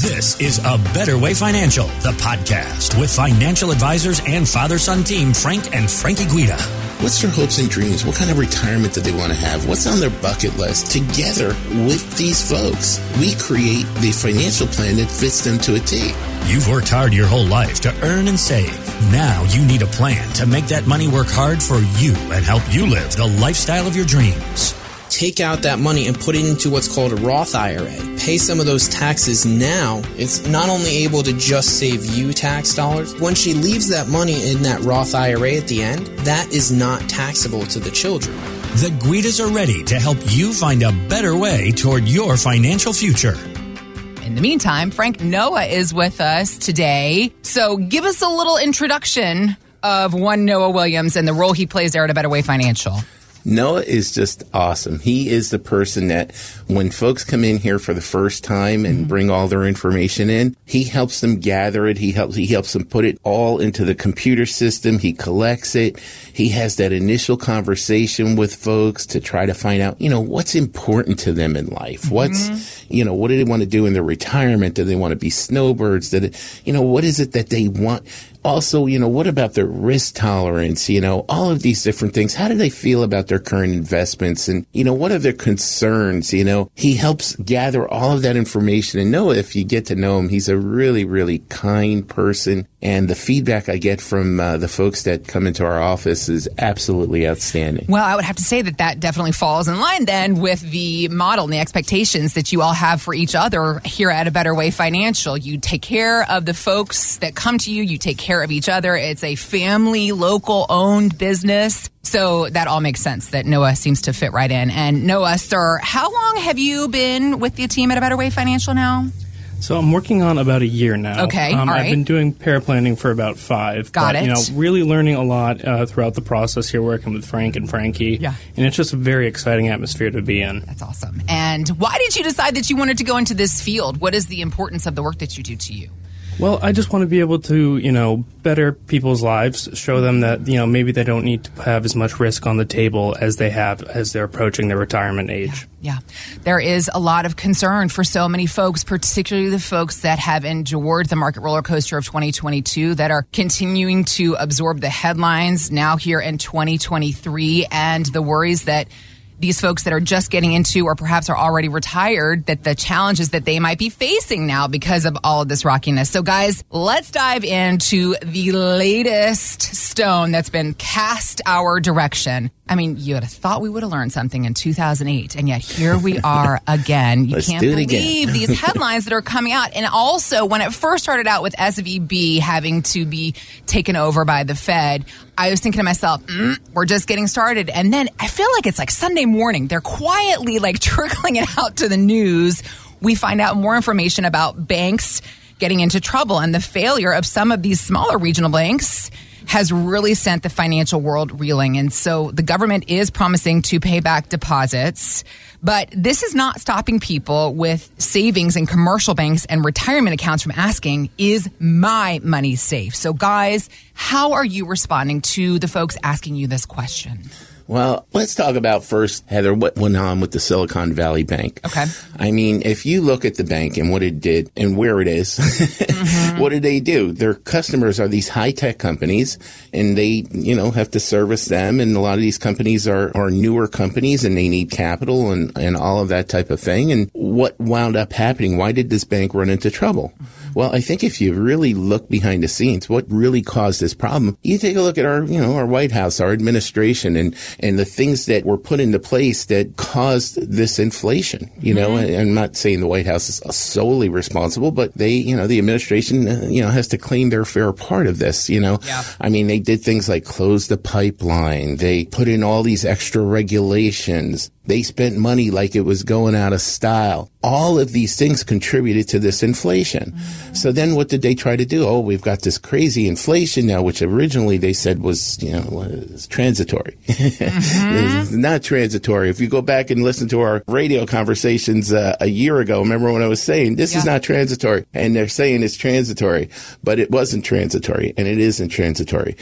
This is A Better Way Financial, the podcast with financial advisors and father son team Frank and Frankie Guida. What's their hopes and dreams? What kind of retirement do they want to have? What's on their bucket list? Together with these folks, we create the financial plan that fits them to a T. You've worked hard your whole life to earn and save. Now you need a plan to make that money work hard for you and help you live the lifestyle of your dreams take out that money and put it into what's called a Roth IRA. Pay some of those taxes now. It's not only able to just save you tax dollars, when she leaves that money in that Roth IRA at the end, that is not taxable to the children. The Guidas are ready to help you find a better way toward your financial future. In the meantime, Frank Noah is with us today. So give us a little introduction of one Noah Williams and the role he plays there at A Better Way Financial. Noah is just awesome. He is the person that when folks come in here for the first time and mm-hmm. bring all their information in, he helps them gather it. He helps, he helps them put it all into the computer system. He collects it. He has that initial conversation with folks to try to find out, you know, what's important to them in life. Mm-hmm. What's, you know, what do they want to do in their retirement? Do they want to be snowbirds? Do they, you know, what is it that they want? Also, you know, what about their risk tolerance? You know, all of these different things. How do they feel about their current investments? And, you know, what are their concerns? You know, he helps gather all of that information and know if you get to know him, he's a really, really kind person. And the feedback I get from uh, the folks that come into our office is absolutely outstanding. Well, I would have to say that that definitely falls in line then with the model and the expectations that you all have for each other here at A Better Way Financial. You take care of the folks that come to you, you take care of each other. It's a family, local owned business. So that all makes sense that Noah seems to fit right in. And Noah, sir, how long have you been with the team at A Better Way Financial now? So I'm working on about a year now. Okay, um, I've been doing paraplanning for about five. Got but, it. You know, really learning a lot uh, throughout the process here, working with Frank and Frankie. Yeah, and it's just a very exciting atmosphere to be in. That's awesome. And why did you decide that you wanted to go into this field? What is the importance of the work that you do to you? Well, I just want to be able to, you know, better people's lives, show them that, you know, maybe they don't need to have as much risk on the table as they have as they're approaching their retirement age. Yeah. yeah. There is a lot of concern for so many folks, particularly the folks that have endured the market roller coaster of 2022 that are continuing to absorb the headlines now here in 2023 and the worries that these folks that are just getting into or perhaps are already retired that the challenges that they might be facing now because of all of this rockiness. So guys, let's dive into the latest stone that's been cast our direction. I mean, you would have thought we would have learned something in 2008, and yet here we are again. You can't believe these headlines that are coming out. And also, when it first started out with SVB having to be taken over by the Fed, I was thinking to myself, mm, we're just getting started. And then I feel like it's like Sunday morning. They're quietly like trickling it out to the news. We find out more information about banks getting into trouble and the failure of some of these smaller regional banks has really sent the financial world reeling. And so the government is promising to pay back deposits. But this is not stopping people with savings in commercial banks and retirement accounts from asking, is my money safe? So, guys, how are you responding to the folks asking you this question? Well, let's talk about first, Heather, what went on with the Silicon Valley Bank. Okay. I mean, if you look at the bank and what it did and where it is, mm-hmm. what did they do? Their customers are these high tech companies and they, you know, have to service them. And a lot of these companies are, are newer companies and they need capital and, and all of that type of thing. And what wound up happening? Why did this bank run into trouble? Well, I think if you really look behind the scenes, what really caused this problem, you take a look at our, you know, our White House, our administration and, and the things that were put into place that caused this inflation. You know, mm-hmm. I'm not saying the White House is solely responsible, but they, you know, the administration, uh, you know, has to claim their fair part of this. You know, yeah. I mean, they did things like close the pipeline. They put in all these extra regulations. They spent money like it was going out of style. All of these things contributed to this inflation. Mm-hmm. So then what did they try to do? Oh, we've got this crazy inflation now, which originally they said was, you know, was transitory. Mm-hmm. not transitory. If you go back and listen to our radio conversations uh, a year ago, remember when I was saying this yeah. is not transitory and they're saying it's transitory, but it wasn't transitory and it isn't transitory.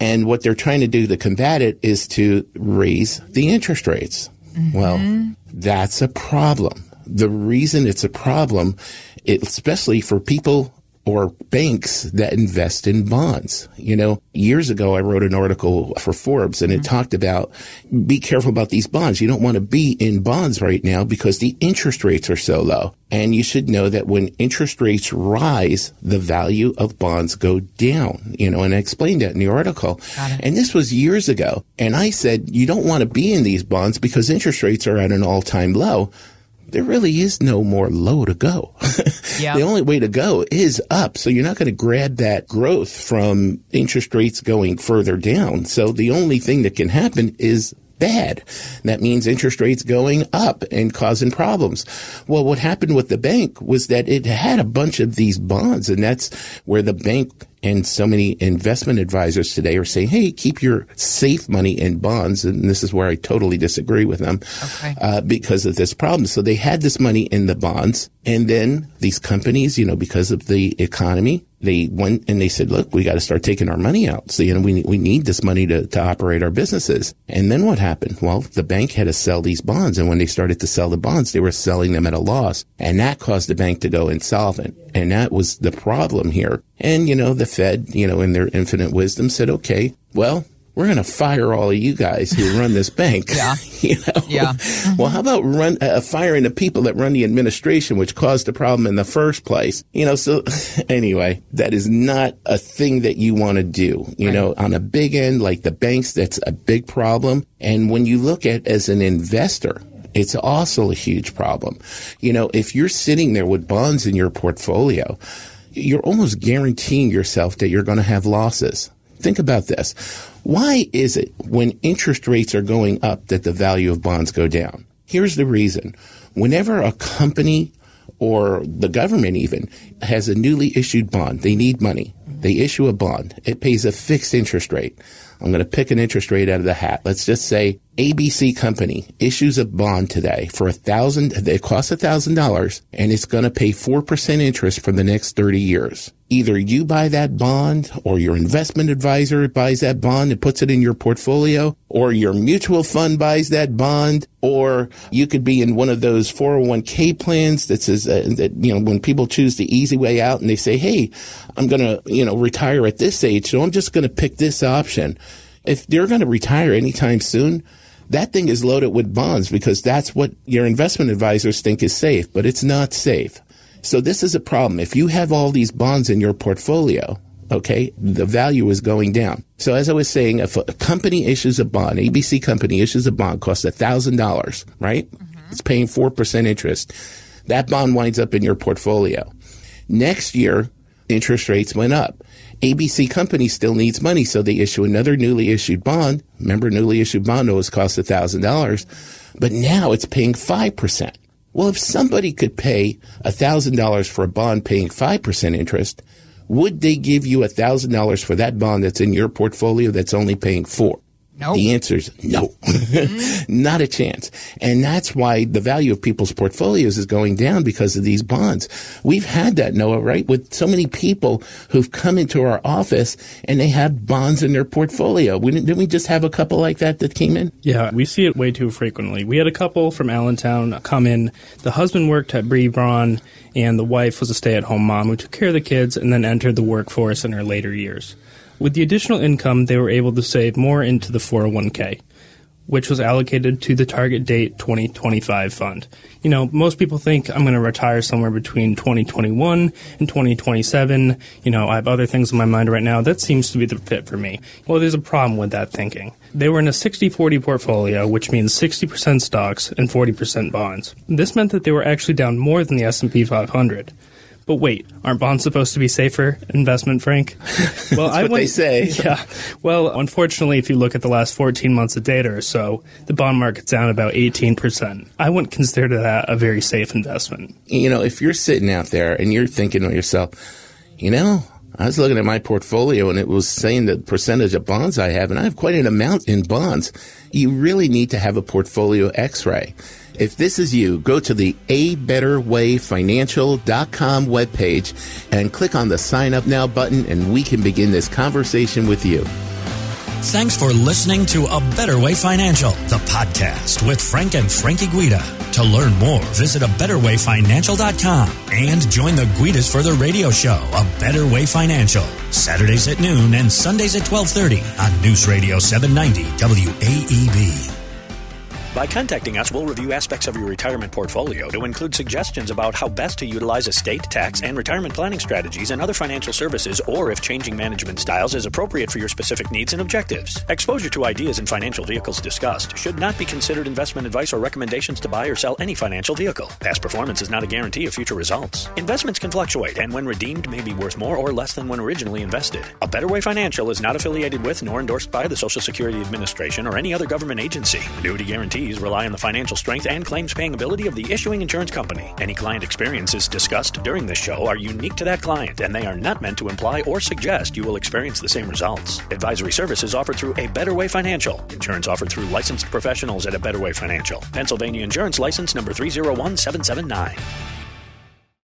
And what they're trying to do to combat it is to raise the interest rates. Mm-hmm. Well, that's a problem. The reason it's a problem especially for people or banks that invest in bonds. You know, years ago, I wrote an article for Forbes and it mm-hmm. talked about be careful about these bonds. You don't want to be in bonds right now because the interest rates are so low. And you should know that when interest rates rise, the value of bonds go down, you know, and I explained that in the article. And this was years ago. And I said, you don't want to be in these bonds because interest rates are at an all time low there really is no more low to go. yeah. The only way to go is up. So you're not going to grab that growth from interest rates going further down. So the only thing that can happen is bad. That means interest rates going up and causing problems. Well, what happened with the bank was that it had a bunch of these bonds and that's where the bank and so many investment advisors today are saying, hey, keep your safe money in bonds. And this is where I totally disagree with them okay. uh, because of this problem. So they had this money in the bonds. And then these companies, you know, because of the economy, they went and they said, look, we got to start taking our money out. So, you know, we, we need this money to, to operate our businesses. And then what happened? Well, the bank had to sell these bonds. And when they started to sell the bonds, they were selling them at a loss. And that caused the bank to go insolvent. And that was the problem here. And, you know, the Fed, you know, in their infinite wisdom said, okay, well, we're going to fire all of you guys who run this bank. yeah. you know? Yeah. Mm-hmm. Well, how about run, uh, firing the people that run the administration, which caused the problem in the first place? You know, so anyway, that is not a thing that you want to do. You right. know, on a big end, like the banks, that's a big problem. And when you look at as an investor, it's also a huge problem. You know, if you're sitting there with bonds in your portfolio, you're almost guaranteeing yourself that you're going to have losses. Think about this. Why is it when interest rates are going up that the value of bonds go down? Here's the reason. Whenever a company or the government even has a newly issued bond, they need money. They issue a bond. It pays a fixed interest rate. I'm going to pick an interest rate out of the hat. Let's just say ABC company issues a bond today for a thousand, it costs a thousand dollars and it's going to pay 4% interest for the next 30 years. Either you buy that bond or your investment advisor buys that bond and puts it in your portfolio or your mutual fund buys that bond or you could be in one of those 401k plans that says uh, that, you know, when people choose the easy way out and they say, Hey, I'm going to, you know, retire at this age. So I'm just going to pick this option. If they're going to retire anytime soon, that thing is loaded with bonds because that's what your investment advisors think is safe, but it's not safe. So this is a problem. If you have all these bonds in your portfolio, okay, the value is going down. So as I was saying, if a company issues a bond, ABC company issues a bond, costs $1,000, right? Mm-hmm. It's paying 4% interest. That bond winds up in your portfolio. Next year, interest rates went up. ABC company still needs money, so they issue another newly issued bond. Remember, newly issued bond always costs $1,000, but now it's paying 5%. Well, if somebody could pay $1,000 for a bond paying 5% interest, would they give you $1,000 for that bond that's in your portfolio that's only paying 4? No. The answer is no. Mm-hmm. Not a chance. And that's why the value of people's portfolios is going down because of these bonds. We've had that, Noah, right? With so many people who've come into our office and they have bonds in their portfolio. We, didn't, didn't we just have a couple like that that came in? Yeah, we see it way too frequently. We had a couple from Allentown come in. The husband worked at B. Braun and the wife was a stay at home mom who took care of the kids and then entered the workforce in her later years. With the additional income, they were able to save more into the 401k, which was allocated to the target date 2025 fund. You know, most people think I'm going to retire somewhere between 2021 and 2027. You know, I have other things in my mind right now. That seems to be the fit for me. Well, there's a problem with that thinking. They were in a 60-40 portfolio, which means 60% stocks and 40% bonds. This meant that they were actually down more than the S&P 500. But wait, aren't bonds supposed to be safer investment, Frank? Well, I what they say. Yeah. Well, unfortunately, if you look at the last 14 months of data or so, the bond market's down about 18%. I wouldn't consider that a very safe investment. You know, if you're sitting out there and you're thinking to yourself, you know, I was looking at my portfolio and it was saying the percentage of bonds I have, and I have quite an amount in bonds. You really need to have a portfolio x-ray. If this is you, go to the abetterwayfinancial.com webpage and click on the sign up now button and we can begin this conversation with you. Thanks for listening to A Better Way Financial, the podcast with Frank and Frankie Guida. To learn more, visit a betterwayfinancial.com and join the Guidas for the radio show, A Better Way Financial. Saturdays at noon and Sundays at 1230 on News Radio 790 WAEB. By contacting us, we'll review aspects of your retirement portfolio to include suggestions about how best to utilize estate, tax, and retirement planning strategies and other financial services, or if changing management styles is appropriate for your specific needs and objectives. Exposure to ideas and financial vehicles discussed should not be considered investment advice or recommendations to buy or sell any financial vehicle. Past performance is not a guarantee of future results. Investments can fluctuate, and when redeemed, may be worth more or less than when originally invested. A Better Way Financial is not affiliated with nor endorsed by the Social Security Administration or any other government agency. Annuity rely on the financial strength and claims paying ability of the issuing insurance company. Any client experiences discussed during this show are unique to that client, and they are not meant to imply or suggest you will experience the same results. Advisory services offered through A Better Way Financial. Insurance offered through licensed professionals at A Better Way Financial. Pennsylvania Insurance License number 301779.